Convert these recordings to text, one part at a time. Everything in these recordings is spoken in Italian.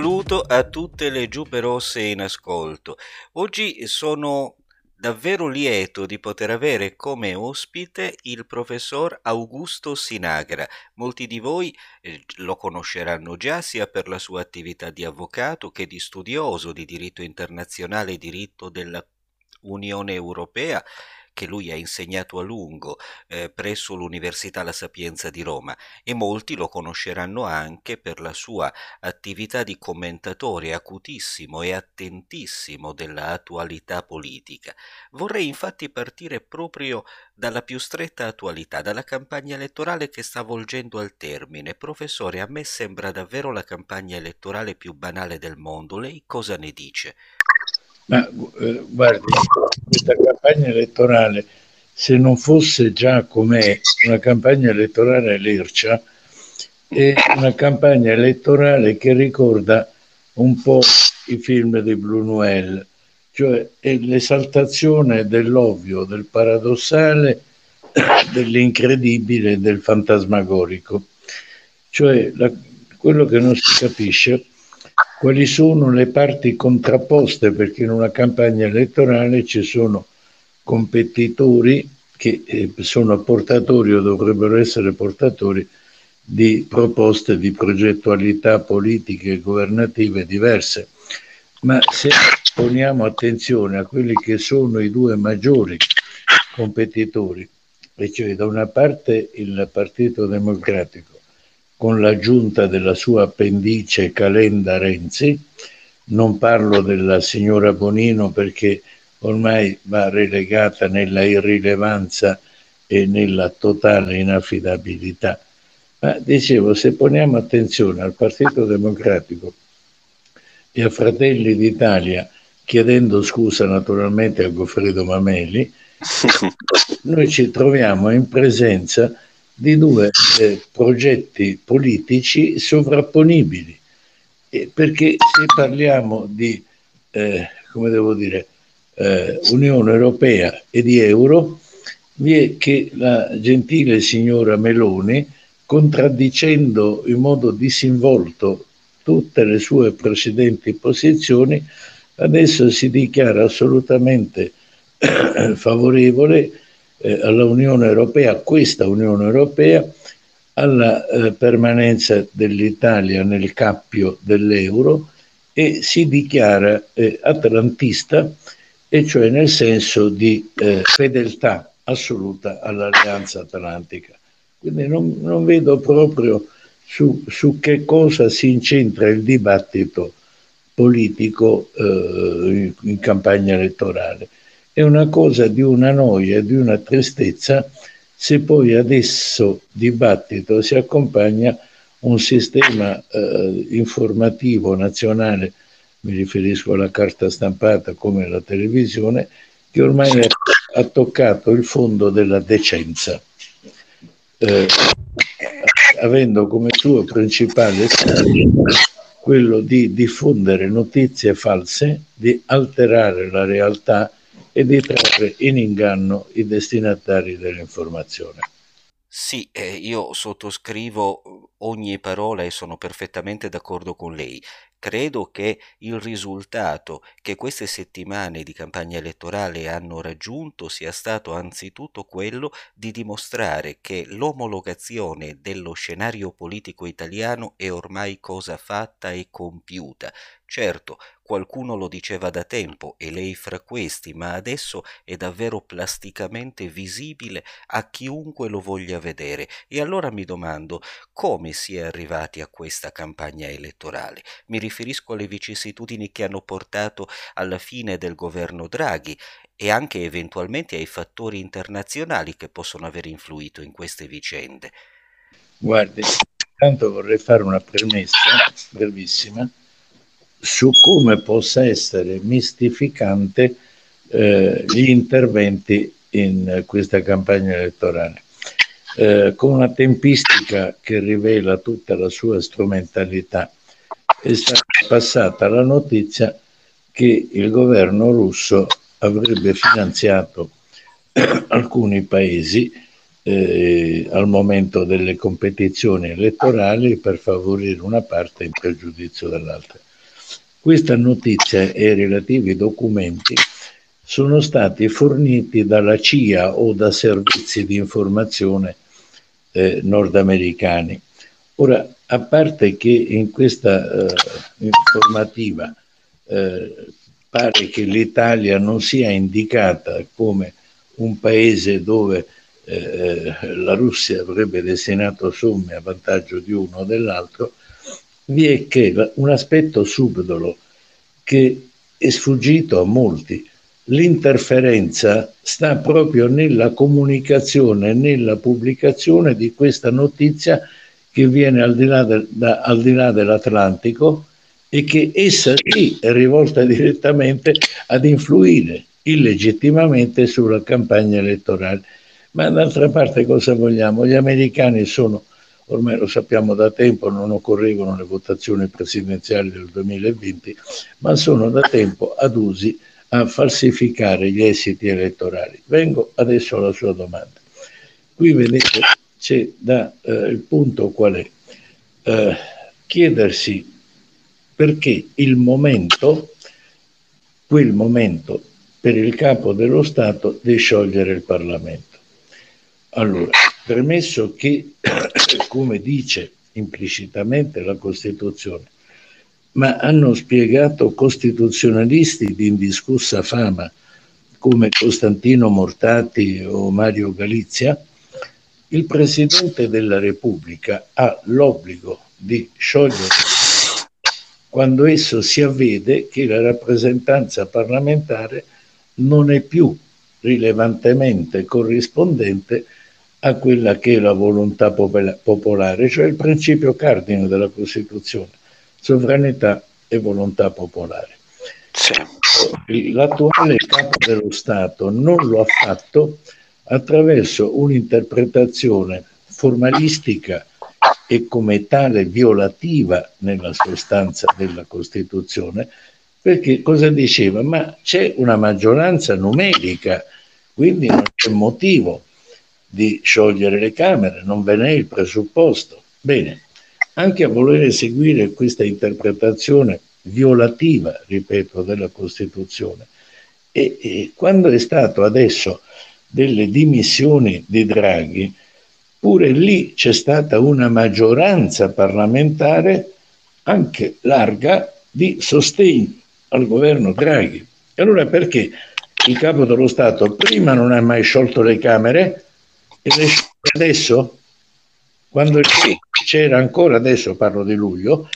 Saluto a tutte le giuppe rosse in ascolto. Oggi sono davvero lieto di poter avere come ospite il professor Augusto Sinagra. Molti di voi eh, lo conosceranno già sia per la sua attività di avvocato che di studioso di diritto internazionale e diritto della Unione Europea che lui ha insegnato a lungo eh, presso l'Università La Sapienza di Roma e molti lo conosceranno anche per la sua attività di commentatore acutissimo e attentissimo dell'attualità politica. Vorrei infatti partire proprio dalla più stretta attualità, dalla campagna elettorale che sta volgendo al termine. Professore, a me sembra davvero la campagna elettorale più banale del mondo. Lei cosa ne dice? Ma eh, guardi, questa campagna elettorale, se non fosse già com'è una campagna elettorale lercia, è una campagna elettorale che ricorda un po' i film di Blue Noel, cioè è l'esaltazione dell'ovvio, del paradossale, dell'incredibile, del fantasmagorico. Cioè la, quello che non si capisce quali sono le parti contrapposte, perché in una campagna elettorale ci sono competitori che eh, sono portatori o dovrebbero essere portatori di proposte di progettualità politiche e governative diverse. Ma se poniamo attenzione a quelli che sono i due maggiori competitori, e cioè da una parte il Partito Democratico con l'aggiunta della sua appendice Calenda Renzi. Non parlo della signora Bonino perché ormai va relegata nella irrilevanza e nella totale inaffidabilità. Ma dicevo, se poniamo attenzione al Partito Democratico e a Fratelli d'Italia, chiedendo scusa naturalmente a Goffredo Mameli, noi ci troviamo in presenza di due eh, progetti politici sovrapponibili. Eh, perché se parliamo di, eh, come devo dire, eh, Unione Europea e di euro, vi è che la gentile signora Meloni, contraddicendo in modo disinvolto tutte le sue precedenti posizioni, adesso si dichiara assolutamente favorevole eh, alla Unione Europea, questa Unione Europea, alla eh, permanenza dell'Italia nel cappio dell'euro e si dichiara eh, atlantista, e cioè nel senso di eh, fedeltà assoluta all'Alleanza Atlantica. Quindi non, non vedo proprio su, su, che cosa si incentra il dibattito politico eh, in campagna elettorale è una cosa di una noia, di una tristezza, se poi adesso dibattito si accompagna un sistema eh, informativo nazionale, mi riferisco alla carta stampata come alla televisione, che ormai ha toccato il fondo della decenza, eh, avendo come suo principale scopo quello di diffondere notizie false, di alterare la realtà e di trarre in inganno i destinatari dell'informazione. Sì, eh, io sottoscrivo ogni parola e sono perfettamente d'accordo con lei. Credo che il risultato che queste settimane di campagna elettorale hanno raggiunto sia stato anzitutto quello di dimostrare che l'omologazione dello scenario politico italiano è ormai cosa fatta e compiuta. Certo, qualcuno lo diceva da tempo e lei fra questi, ma adesso è davvero plasticamente visibile a chiunque lo voglia vedere. E allora mi domando come si è arrivati a questa campagna elettorale. Mi riferisco alle vicissitudini che hanno portato alla fine del governo Draghi e anche eventualmente ai fattori internazionali che possono aver influito in queste vicende. Guardi, intanto vorrei fare una premessa brevissima su come possa essere mistificante eh, gli interventi in questa campagna elettorale. Eh, con una tempistica che rivela tutta la sua strumentalità, è stata passata la notizia che il governo russo avrebbe finanziato alcuni paesi eh, al momento delle competizioni elettorali per favorire una parte in pregiudizio dell'altra. Questa notizia e i relativi documenti sono stati forniti dalla CIA o da servizi di informazione eh, nordamericani. Ora, a parte che in questa eh, informativa eh, pare che l'Italia non sia indicata come un paese dove eh, la Russia avrebbe destinato somme a vantaggio di uno o dell'altro, vi è che un aspetto subdolo che è sfuggito a molti, l'interferenza sta proprio nella comunicazione, nella pubblicazione di questa notizia che viene al di là, del, da, al di là dell'Atlantico e che essa sì è rivolta direttamente ad influire illegittimamente sulla campagna elettorale. Ma d'altra parte cosa vogliamo? Gli americani sono, ormai lo sappiamo da tempo, non occorrevano le votazioni presidenziali del 2020, ma sono da tempo adusi a falsificare gli esiti elettorali. Vengo adesso alla sua domanda. Qui vedete c'è da eh, il punto qual è? Eh, chiedersi perché il momento, quel momento per il capo dello Stato di sciogliere il Parlamento. Allora, premesso che, come dice implicitamente la Costituzione, ma hanno spiegato costituzionalisti di indiscussa fama come Costantino Mortati o Mario Galizia, il Presidente della Repubblica ha l'obbligo di sciogliere quando esso si avvede che la rappresentanza parlamentare non è più rilevantemente corrispondente a quella che è la volontà popolare, cioè il principio cardine della Costituzione sovranità e volontà popolare. L'attuale capo dello Stato non lo ha fatto attraverso un'interpretazione formalistica e come tale violativa nella sostanza della Costituzione, perché cosa diceva? Ma c'è una maggioranza numerica, quindi non c'è motivo di sciogliere le Camere, non ve n'è il presupposto. Bene, anche a voler seguire questa interpretazione violativa, ripeto, della Costituzione. E, e quando è stato adesso delle dimissioni di Draghi, pure lì c'è stata una maggioranza parlamentare anche larga di sostegno al governo Draghi. E allora perché il capo dello Stato prima non ha mai sciolto le Camere e le scioglie adesso? quando c'era ancora, adesso parlo di luglio,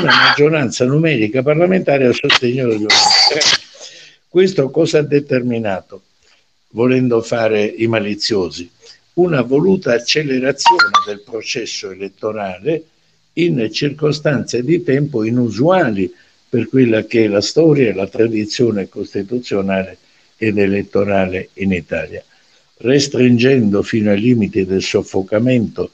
una maggioranza numerica parlamentare a sostegno del governo. Questo cosa ha determinato, volendo fare i maliziosi? Una voluta accelerazione del processo elettorale in circostanze di tempo inusuali per quella che è la storia e la tradizione costituzionale ed elettorale in Italia, restringendo fino ai limiti del soffocamento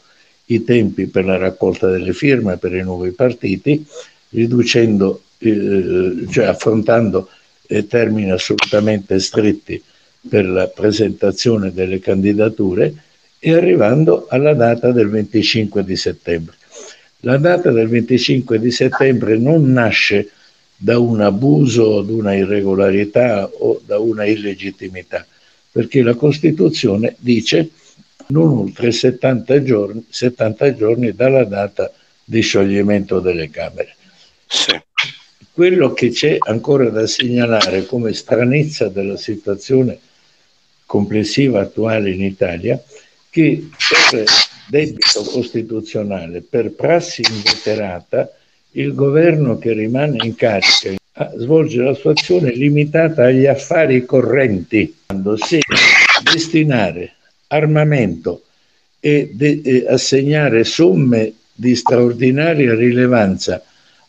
i tempi per la raccolta delle firme per i nuovi partiti, riducendo, eh, cioè affrontando eh, termini assolutamente stretti per la presentazione delle candidature e arrivando alla data del 25 di settembre. La data del 25 di settembre non nasce da un abuso, da una irregolarità o da una illegittimità, perché la Costituzione dice non oltre 70 giorni, 70 giorni dalla data di scioglimento delle Camere. Sì. Quello che c'è ancora da segnalare come stranezza della situazione complessiva attuale in Italia, che per debito costituzionale, per prassi inveterata, il governo che rimane in carica svolge la sua azione limitata agli affari correnti, quando si destinare armamento e, de- e assegnare somme di straordinaria rilevanza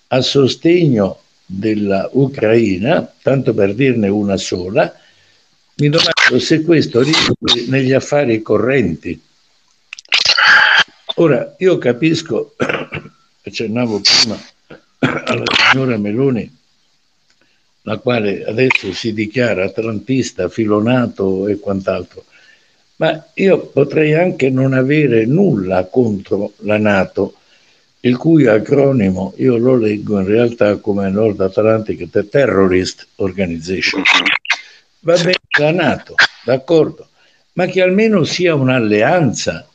a sostegno dell'Ucraina, tanto per dirne una sola, mi domando se questo rientri negli affari correnti. Ora, io capisco, accennavo prima alla signora Meloni, la quale adesso si dichiara atlantista, filonato e quant'altro, Ma io potrei anche non avere nulla contro la Nato, il cui acronimo io lo leggo in realtà come Nord Atlantic Terrorist Organization. Va bene la Nato, d'accordo, ma che almeno sia un'alleanza,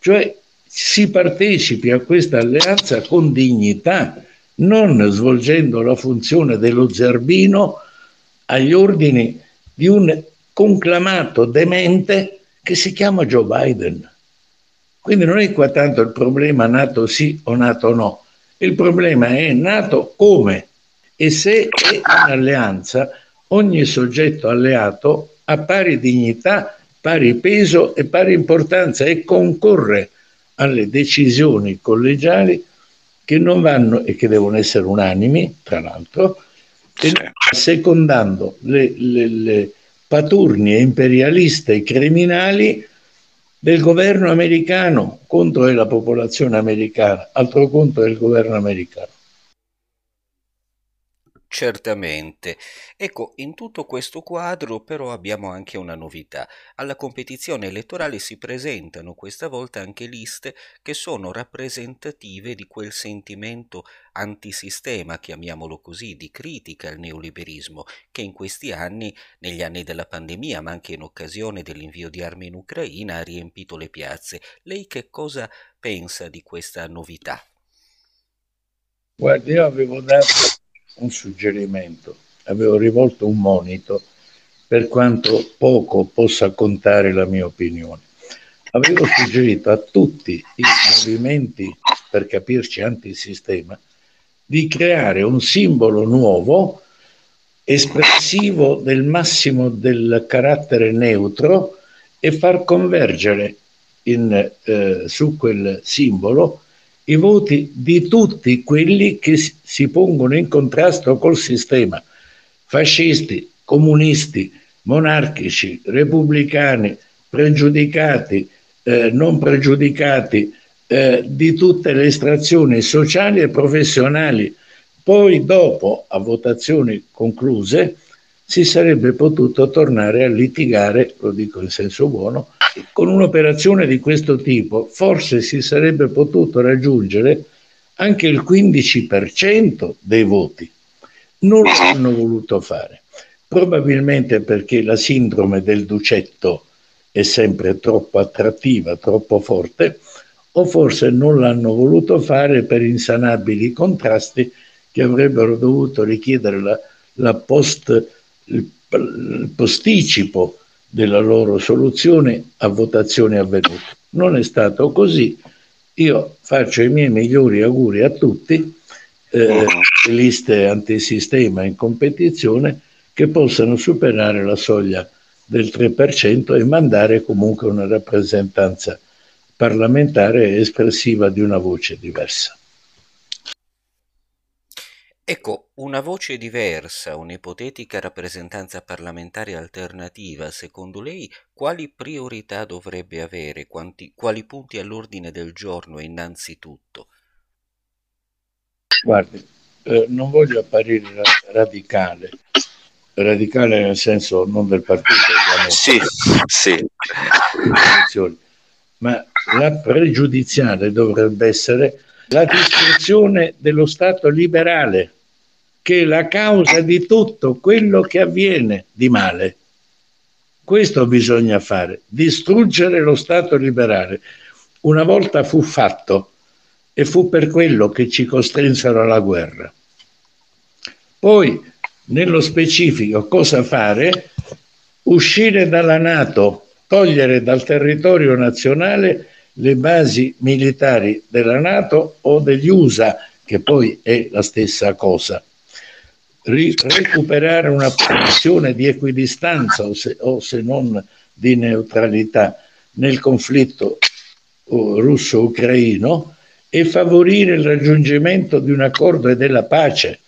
cioè si partecipi a questa alleanza con dignità, non svolgendo la funzione dello zerbino agli ordini di un conclamato demente che si chiama Joe Biden. Quindi non è qua tanto il problema nato sì o nato no, il problema è nato come e se è un'alleanza, ogni soggetto alleato ha pari dignità, pari peso e pari importanza e concorre alle decisioni collegiali che non vanno e che devono essere unanimi, tra l'altro, secondando le, le, le paturnie imperialiste e criminali del governo americano contro la popolazione americana, altro conto è il governo americano. Certamente. Ecco, in tutto questo quadro però abbiamo anche una novità. Alla competizione elettorale si presentano questa volta anche liste che sono rappresentative di quel sentimento antisistema, chiamiamolo così, di critica al neoliberismo, che in questi anni, negli anni della pandemia, ma anche in occasione dell'invio di armi in Ucraina, ha riempito le piazze. Lei che cosa pensa di questa novità? Guardi, io avevo dato un suggerimento, avevo rivolto un monito per quanto poco possa contare la mia opinione. Avevo suggerito a tutti i movimenti, per capirci antisistema, di creare un simbolo nuovo, espressivo del massimo del carattere neutro e far convergere in, eh, su quel simbolo i voti di tutti quelli che si pongono in contrasto col sistema, fascisti, comunisti, monarchici, repubblicani, pregiudicati, eh, non pregiudicati, eh, di tutte le estrazioni sociali e professionali. Poi dopo, a votazioni concluse, si sarebbe potuto tornare a litigare, lo dico in senso buono, con un'operazione di questo tipo forse si sarebbe potuto raggiungere anche il 15% dei voti. Non l'hanno voluto fare, probabilmente perché la sindrome del ducetto è sempre troppo attrattiva, troppo forte, o forse non l'hanno voluto fare per insanabili contrasti che avrebbero dovuto richiedere la, la post, il, posticipo della loro soluzione a votazione avvenute. Non è stato così. Io faccio i miei migliori auguri a tutti, eh, liste antisistema in competizione, che possano superare la soglia del 3% e mandare comunque una rappresentanza parlamentare espressiva di una voce diversa. Ecco, una voce diversa, un'ipotetica rappresentanza parlamentare alternativa, secondo lei quali priorità dovrebbe avere, quanti, quali punti all'ordine del giorno innanzitutto? Guardi, eh, non voglio apparire radicale, radicale nel senso non del partito, sì, sì. ma la pregiudiziale dovrebbe essere la distruzione dello Stato liberale che è la causa di tutto quello che avviene di male. Questo bisogna fare, distruggere lo Stato liberale. Una volta fu fatto e fu per quello che ci costrinsero alla guerra. Poi, nello specifico, cosa fare? Uscire dalla Nato, togliere dal territorio nazionale le basi militari della Nato o degli USA, che poi è la stessa cosa ri- recuperare una posizione di equidistanza o se, o se non di neutralità nel conflitto uh, russo-ucraino e favorire il raggiungimento di un accordo e della pace.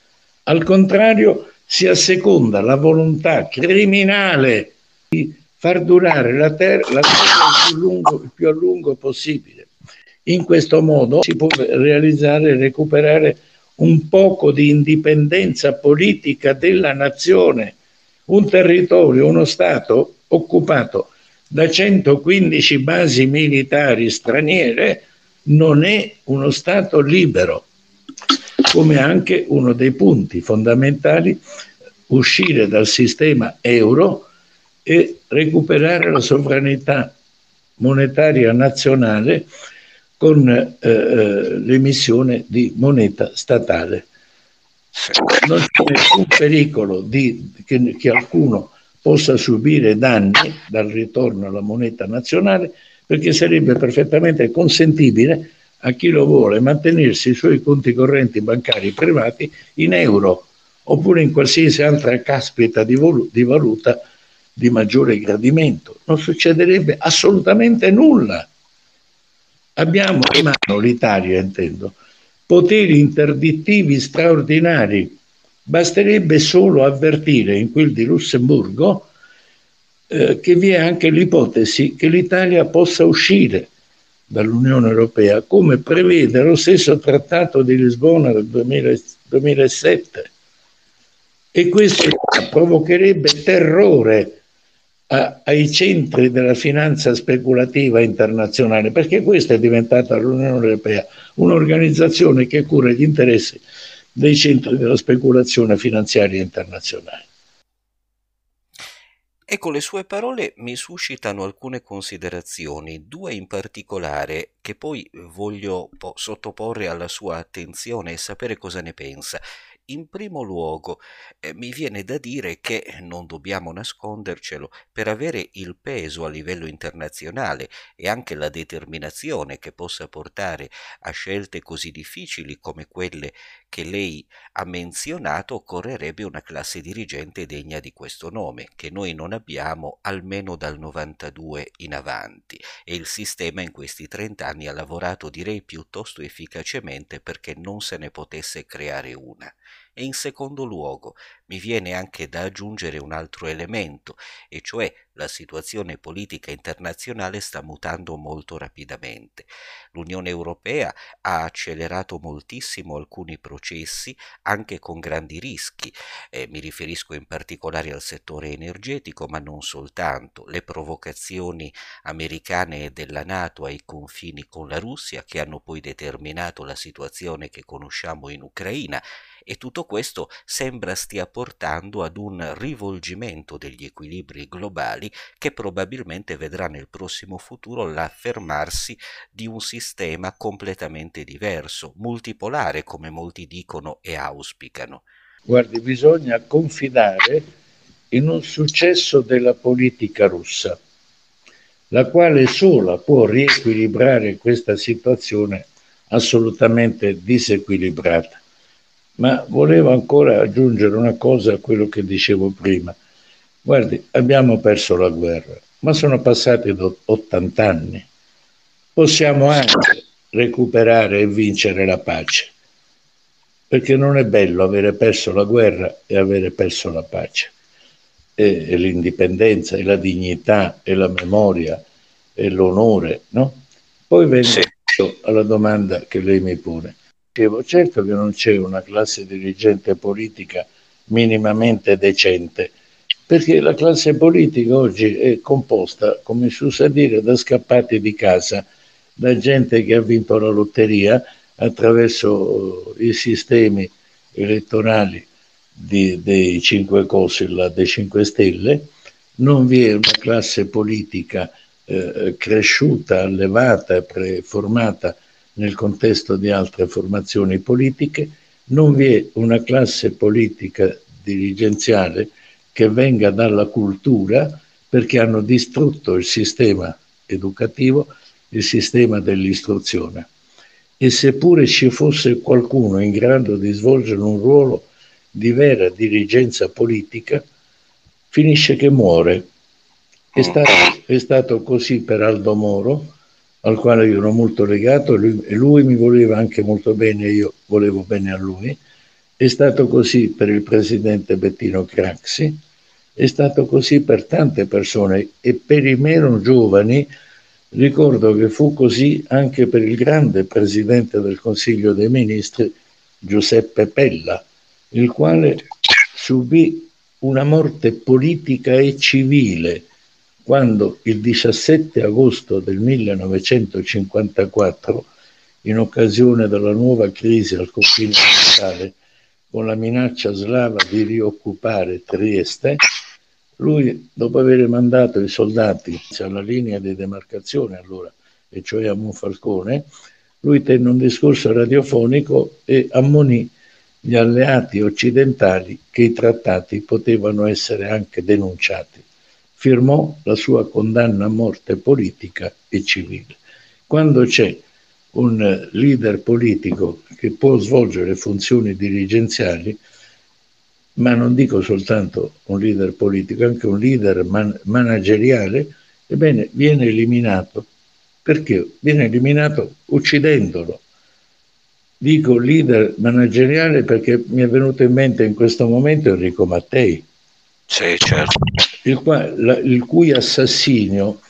Al contrario, si asseconda la volontà criminale di far durare la terra, la terra il, più lungo, il più a lungo possibile. In questo modo si può realizzare e recuperare un poco di indipendenza politica della nazione, un territorio, uno Stato occupato da 115 basi militari straniere non è uno Stato libero, come anche uno dei punti fondamentali uscire dal sistema euro e recuperare la sovranità monetaria nazionale con eh, eh l'emissione di moneta statale. Non c'è nessun pericolo di, che, che qualcuno possa subire danni dal ritorno alla moneta nazionale perché sarebbe perfettamente consentibile a chi lo vuole mantenersi i suoi conti correnti bancari privati in euro oppure in qualsiasi altra caspita di, vol- di valuta di maggiore gradimento. Non succederebbe assolutamente nulla. Abbiamo in mano l'Italia, intendo, poteri interdittivi straordinari. Basterebbe solo avvertire in quel di Lussemburgo eh, che vi è anche l'ipotesi che l'Italia possa uscire dall'Unione Europea, come prevede lo stesso Trattato di Lisbona del 2000, 2007. E questo provocherebbe terrore a, ai centri della finanza speculativa internazionale, perché questa è diventata l'Unione Europea, un'organizzazione che cura gli interessi dei centri della speculazione finanziaria internazionale. Ecco, le sue parole mi suscitano alcune considerazioni, due in particolare che poi voglio sottoporre alla sua attenzione e sapere cosa ne pensa. In primo luogo, eh, mi viene da dire che, non dobbiamo nascondercelo, per avere il peso a livello internazionale e anche la determinazione che possa portare a scelte così difficili come quelle che lei ha menzionato, occorrerebbe una classe dirigente degna di questo nome, che noi non abbiamo almeno dal 92 in avanti e il sistema in questi 30 anni ha lavorato direi piuttosto efficacemente perché non se ne potesse creare una. E in secondo luogo mi viene anche da aggiungere un altro elemento, e cioè la situazione politica internazionale sta mutando molto rapidamente. L'Unione Europea ha accelerato moltissimo alcuni processi anche con grandi rischi. Eh, mi riferisco in particolare al settore energetico, ma non soltanto. Le provocazioni americane e della Nato ai confini con la Russia che hanno poi determinato la situazione che conosciamo in Ucraina e tutto questo sembra stia portando ad un rivolgimento degli equilibri globali che probabilmente vedrà nel prossimo futuro l'affermarsi di un sistema completamente diverso, multipolare come molti dicono e auspicano. Guardi, bisogna confidare in un successo della politica russa, la quale sola può riequilibrare questa situazione assolutamente disequilibrata. Ma volevo ancora aggiungere una cosa a quello che dicevo prima. Guardi, abbiamo perso la guerra, ma sono passati 80 anni. Possiamo anche recuperare e vincere la pace, perché non è bello avere perso la guerra e avere perso la pace, e, e l'indipendenza, e la dignità, e la memoria, e l'onore, no? Poi vengo alla domanda che lei mi pone certo che non c'è una classe dirigente politica minimamente decente, perché la classe politica oggi è composta, come si usa dire, da scappati di casa, da gente che ha vinto la lotteria attraverso i sistemi elettorali di, dei cinque Cosil, dei 5 Stelle, non vi è una classe politica eh, cresciuta, allevata, preformata nel contesto di altre formazioni politiche, non vi è una classe politica dirigenziale che venga dalla cultura perché hanno distrutto il sistema educativo, il sistema dell'istruzione. E seppure ci fosse qualcuno in grado di svolgere un ruolo di vera dirigenza politica, finisce che muore. È stato, è stato così per Aldo Moro, al quale io ero molto legato lui, e lui mi voleva anche molto bene e io volevo bene a lui. È stato così per il presidente Bettino Craxi, è stato così per tante persone e per i meno giovani ricordo che fu così anche per il grande presidente del Consiglio dei Ministri Giuseppe Pella, il quale subì una morte politica e civile quando il 17 agosto del 1954, in occasione della nuova crisi al confine orientale, con la minaccia slava di rioccupare Trieste, lui, dopo aver mandato i soldati alla linea di demarcazione, allora, e cioè a Monfalcone, lui tenne un discorso radiofonico e ammonì gli alleati occidentali che i trattati potevano essere anche denunciati. Firmò la sua condanna a morte politica e civile. Quando c'è un leader politico che può svolgere funzioni dirigenziali, ma non dico soltanto un leader politico, anche un leader man- manageriale, ebbene viene eliminato. Perché? Viene eliminato uccidendolo. Dico leader manageriale perché mi è venuto in mente in questo momento Enrico Mattei. Sì, certo. Il, qua, la, il cui assassinio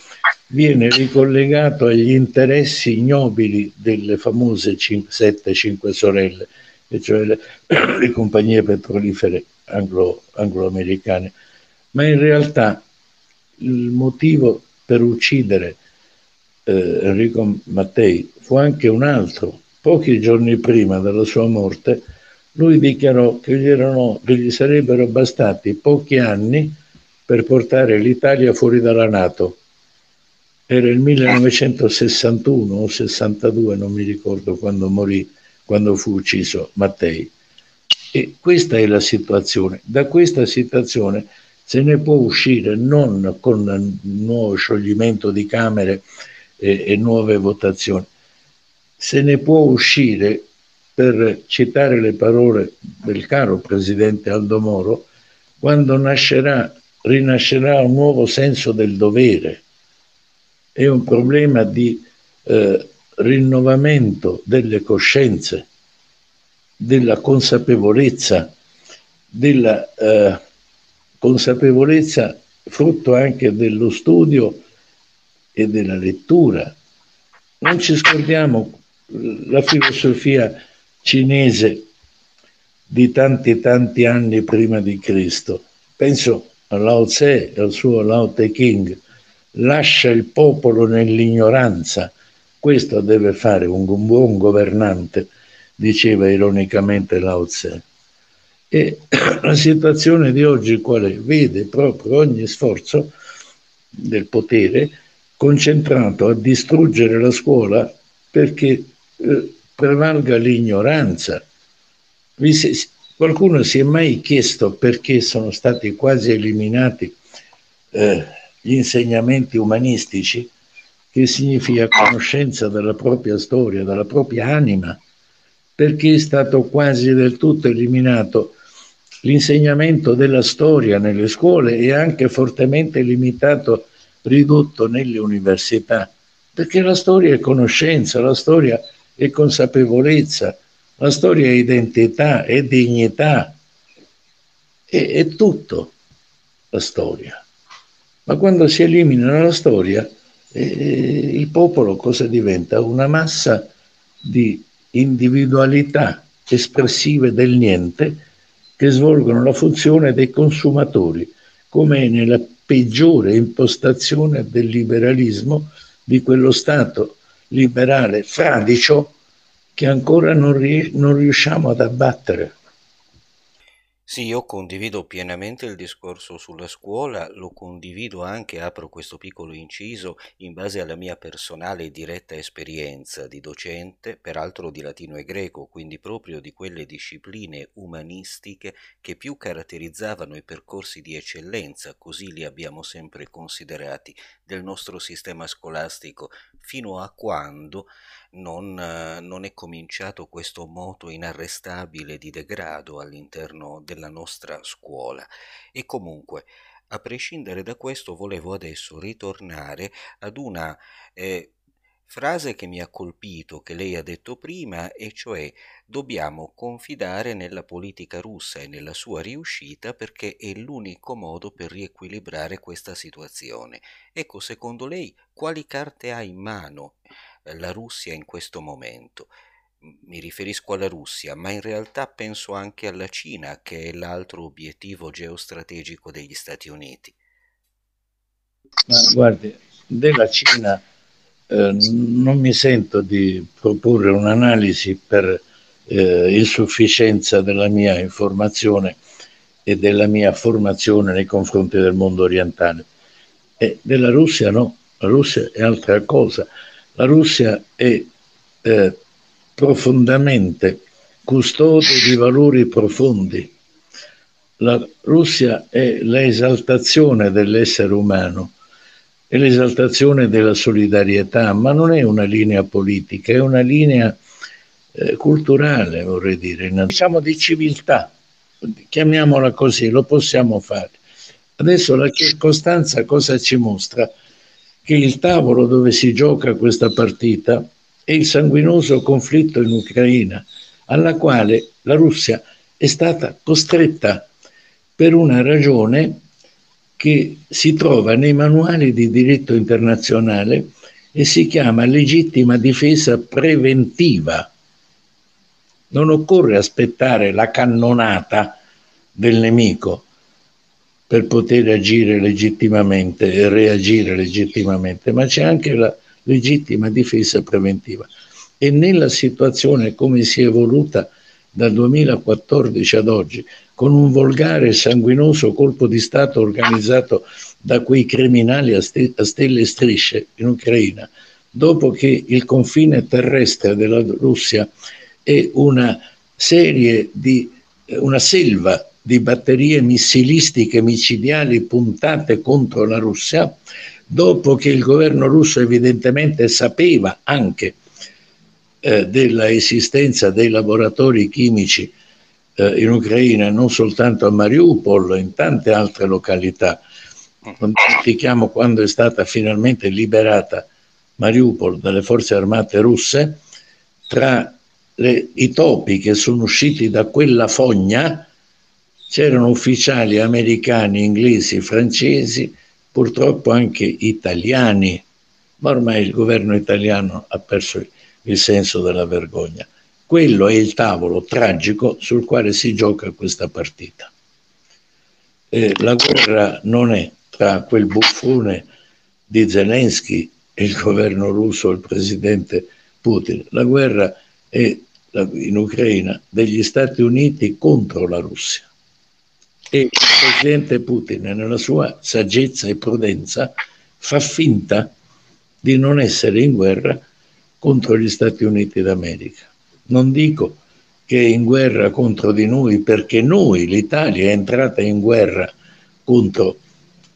viene ricollegato agli interessi ignobili delle famose 7-5 sorelle, e cioè le, le compagnie petrolifere anglo, anglo-americane. Ma in realtà il motivo per uccidere eh, Enrico Mattei fu anche un altro. Pochi giorni prima della sua morte, lui dichiarò che gli, erano, che gli sarebbero bastati pochi anni per portare l'Italia fuori dalla Nato. Era il 1961 o 62, non mi ricordo quando morì, quando fu ucciso Mattei. E questa è la situazione. Da questa situazione se ne può uscire non con nuovo scioglimento di Camere e, e nuove votazioni, se ne può uscire, per citare le parole del caro presidente Aldo Moro, quando nascerà, rinascerà un nuovo senso del dovere. È un problema di eh, rinnovamento delle coscienze, della consapevolezza, della eh, consapevolezza frutto anche dello studio e della lettura. Non ci scordiamo la filosofia cinese di tanti tanti anni prima di Cristo. Penso Lao Tse e al suo Lao Te King. Lascia il popolo nell'ignoranza. Questo deve fare un, buon governante, diceva ironicamente Lao Tse. E la situazione di oggi quale vede proprio ogni sforzo del potere concentrato a distruggere la scuola perché eh, prevalga l'ignoranza. Si, qualcuno si è mai chiesto perché sono stati quasi eliminati eh, gli insegnamenti umanistici, che significa conoscenza della propria storia, della propria anima, perché è stato quasi del tutto eliminato l'insegnamento della storia nelle scuole e anche fortemente limitato ridotto nelle università, perché la storia è conoscenza, la storia è consapevolezza, la storia è identità, è dignità, è, è tutto la storia. Ma quando si elimina la storia, eh, il popolo cosa diventa? Una massa di individualità espressive del niente che svolgono la funzione dei consumatori, come nella peggiore impostazione del liberalismo di quello Stato liberale fradicio che ancora non, ri- non riusciamo ad abbattere. Sì, io condivido pienamente il discorso sulla scuola, lo condivido anche, apro questo piccolo inciso, in base alla mia personale e diretta esperienza di docente, peraltro di latino e greco, quindi proprio di quelle discipline umanistiche che più caratterizzavano i percorsi di eccellenza, così li abbiamo sempre considerati, del nostro sistema scolastico, fino a quando non, non, è cominciato questo moto inarrestabile di degrado all'interno della nostra scuola. E comunque, a prescindere da questo, volevo adesso ritornare ad una eh, frase che mi ha colpito, che lei ha detto prima, e cioè dobbiamo confidare nella politica russa e nella sua riuscita perché è l'unico modo per riequilibrare questa situazione. Ecco, secondo lei, quali carte ha in mano la Russia in questo momento. Mi riferisco alla Russia, ma in realtà penso anche alla Cina, che è l'altro obiettivo geostrategico degli Stati Uniti. Ma guardi, della Cina eh, non mi sento di proporre un'analisi per eh, insufficienza della mia informazione e della mia formazione nei confronti del mondo orientale. E della Russia no, la Russia è altra cosa. La Russia è eh, profondamente custode di valori profondi. La Russia è l'esaltazione dell'essere umano, è l'esaltazione della solidarietà, ma non è una linea politica, è una linea eh, culturale, vorrei dire, diciamo di civiltà, chiamiamola così, lo possiamo fare. Adesso la circostanza cosa ci mostra? Che il tavolo dove si gioca questa partita è il sanguinoso conflitto in Ucraina, alla quale la Russia è stata costretta per una ragione che si trova nei manuali di diritto internazionale e si chiama legittima difesa preventiva. Non occorre aspettare la cannonata del nemico per poter agire legittimamente e reagire legittimamente, ma c'è anche la legittima difesa preventiva. E nella situazione come si è evoluta dal 2014 ad oggi, con un volgare e sanguinoso colpo di Stato organizzato da quei criminali a, ste- a stelle e strisce in Ucraina, dopo che il confine terrestre della Russia è una serie di una selva di batterie missilistiche micidiali puntate contro la Russia, dopo che il governo russo evidentemente sapeva anche eh, della esistenza dei laboratori chimici eh, in Ucraina, non soltanto a Mariupol, in tante altre località. Non dimentichiamo quando è stata finalmente liberata Mariupol dalle forze armate russe, tra le, i topi che sono usciti da quella fogna c'erano ufficiali americani, inglesi, francesi, purtroppo anche italiani, ma ormai il governo italiano ha perso il senso della vergogna. Quello è il tavolo tragico sul quale si gioca questa partita. Eh, la guerra non è tra quel buffone di Zelensky e il governo russo, il presidente Putin. La guerra è in Ucraina degli Stati Uniti contro la Russia. E il presidente Putin, nella sua saggezza e prudenza, fa finta di non essere in guerra contro gli Stati Uniti d'America. Non dico che è in guerra contro di noi perché noi, l'Italia, è entrata in guerra contro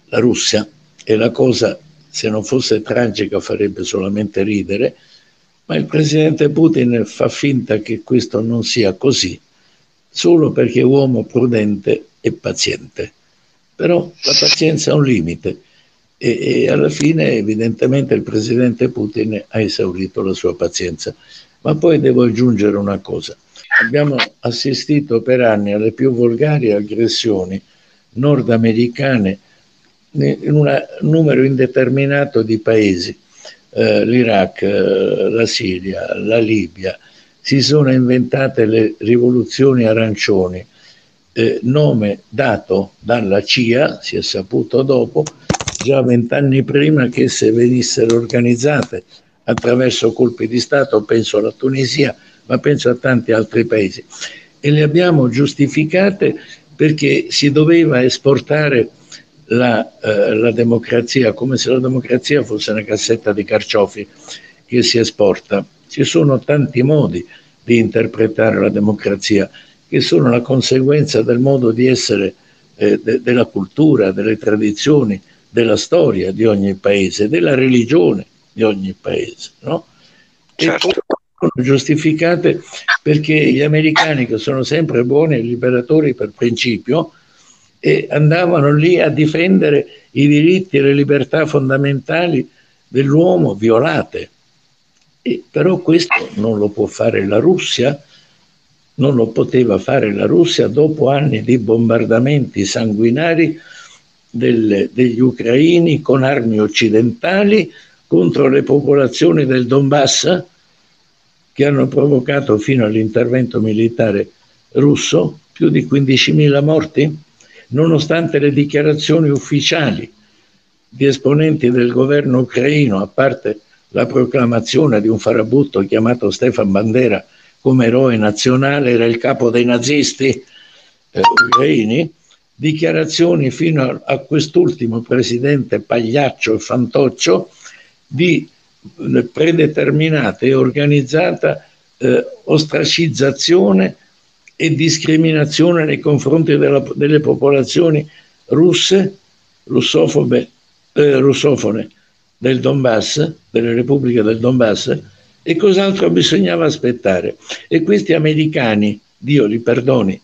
la Russia e la cosa, se non fosse tragica, farebbe solamente ridere, ma il presidente Putin fa finta che questo non sia così, solo perché è uomo prudente e paziente. Però la pazienza ha un limite e, e, alla fine evidentemente il presidente Putin ha esaurito la sua pazienza. Ma poi devo aggiungere una cosa. Abbiamo assistito per anni alle più volgari aggressioni nordamericane in un numero indeterminato di paesi, eh, l'Iraq, eh, la Siria, la Libia, si sono inventate le rivoluzioni arancioni, eh, nome dato dalla CIA, si è saputo dopo, già vent'anni prima che esse venissero organizzate attraverso colpi di Stato, penso alla Tunisia, ma penso a tanti altri paesi. E le abbiamo giustificate perché si doveva esportare la, eh, la democrazia, come se la democrazia fosse una cassetta di carciofi che si esporta. Ci sono tanti modi di interpretare la democrazia che sono la conseguenza del modo di essere eh, de- della cultura, delle tradizioni, della storia di ogni paese, della religione di ogni paese. No? Certo. E sono giustificate perché gli americani, che sono sempre buoni liberatori per principio, e andavano lì a difendere i diritti e le libertà fondamentali dell'uomo violate. E però questo non lo può fare la Russia, non lo poteva fare la Russia dopo anni di bombardamenti sanguinari del, degli ucraini con armi occidentali contro le popolazioni del Donbass che hanno provocato fino all'intervento militare russo più di 15.000 morti, nonostante le dichiarazioni ufficiali di esponenti del governo ucraino, a parte la proclamazione di un farabutto chiamato Stefan Bandera come eroe nazionale, era il capo dei nazisti eh, ucraini, dichiarazioni fino a, quest'ultimo presidente pagliaccio e fantoccio di eh, predeterminata e organizzata eh, ostracizzazione e discriminazione nei confronti della, delle popolazioni russe, russofobe, eh, russofone del Donbass, delle repubbliche del Donbass, e cos'altro bisognava aspettare. E questi americani, Dio li perdoni,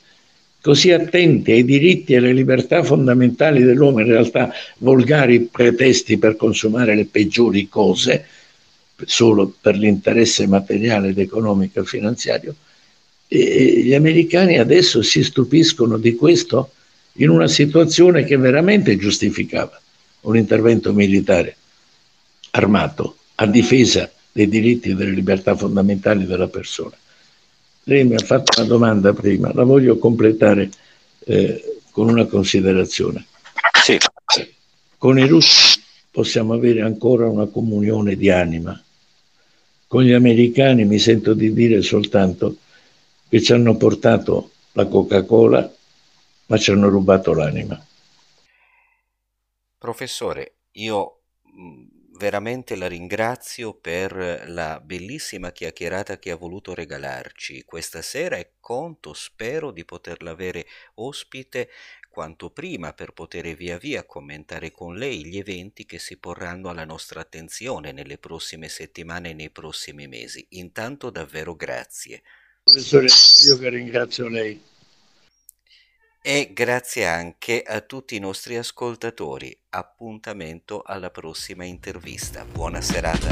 così attenti ai diritti e alle libertà fondamentali dell'uomo, in realtà volgari pretesti per consumare le peggiori cose, solo per l'interesse materiale ed economico e finanziario, e gli americani adesso si stupiscono di questo in una situazione che veramente giustificava un intervento militare armato a difesa dei diritti e delle libertà fondamentali della persona. Lei mi ha fatto una domanda prima, la voglio completare eh, con una considerazione. Sì. Con i russi possiamo avere ancora una comunione di anima. Con gli americani mi sento di dire soltanto che ci hanno portato la Coca-Cola, ma ci hanno rubato l'anima. Professore, io veramente la ringrazio per la bellissima chiacchierata che ha voluto regalarci questa sera e conto, spero, di poterla avere ospite quanto prima per poter via via commentare con lei gli eventi che si porranno alla nostra attenzione nelle prossime settimane e nei prossimi mesi. Intanto davvero grazie. Professore, io che ringrazio lei. E grazie anche a tutti i nostri ascoltatori. Appuntamento alla prossima intervista. Buona serata.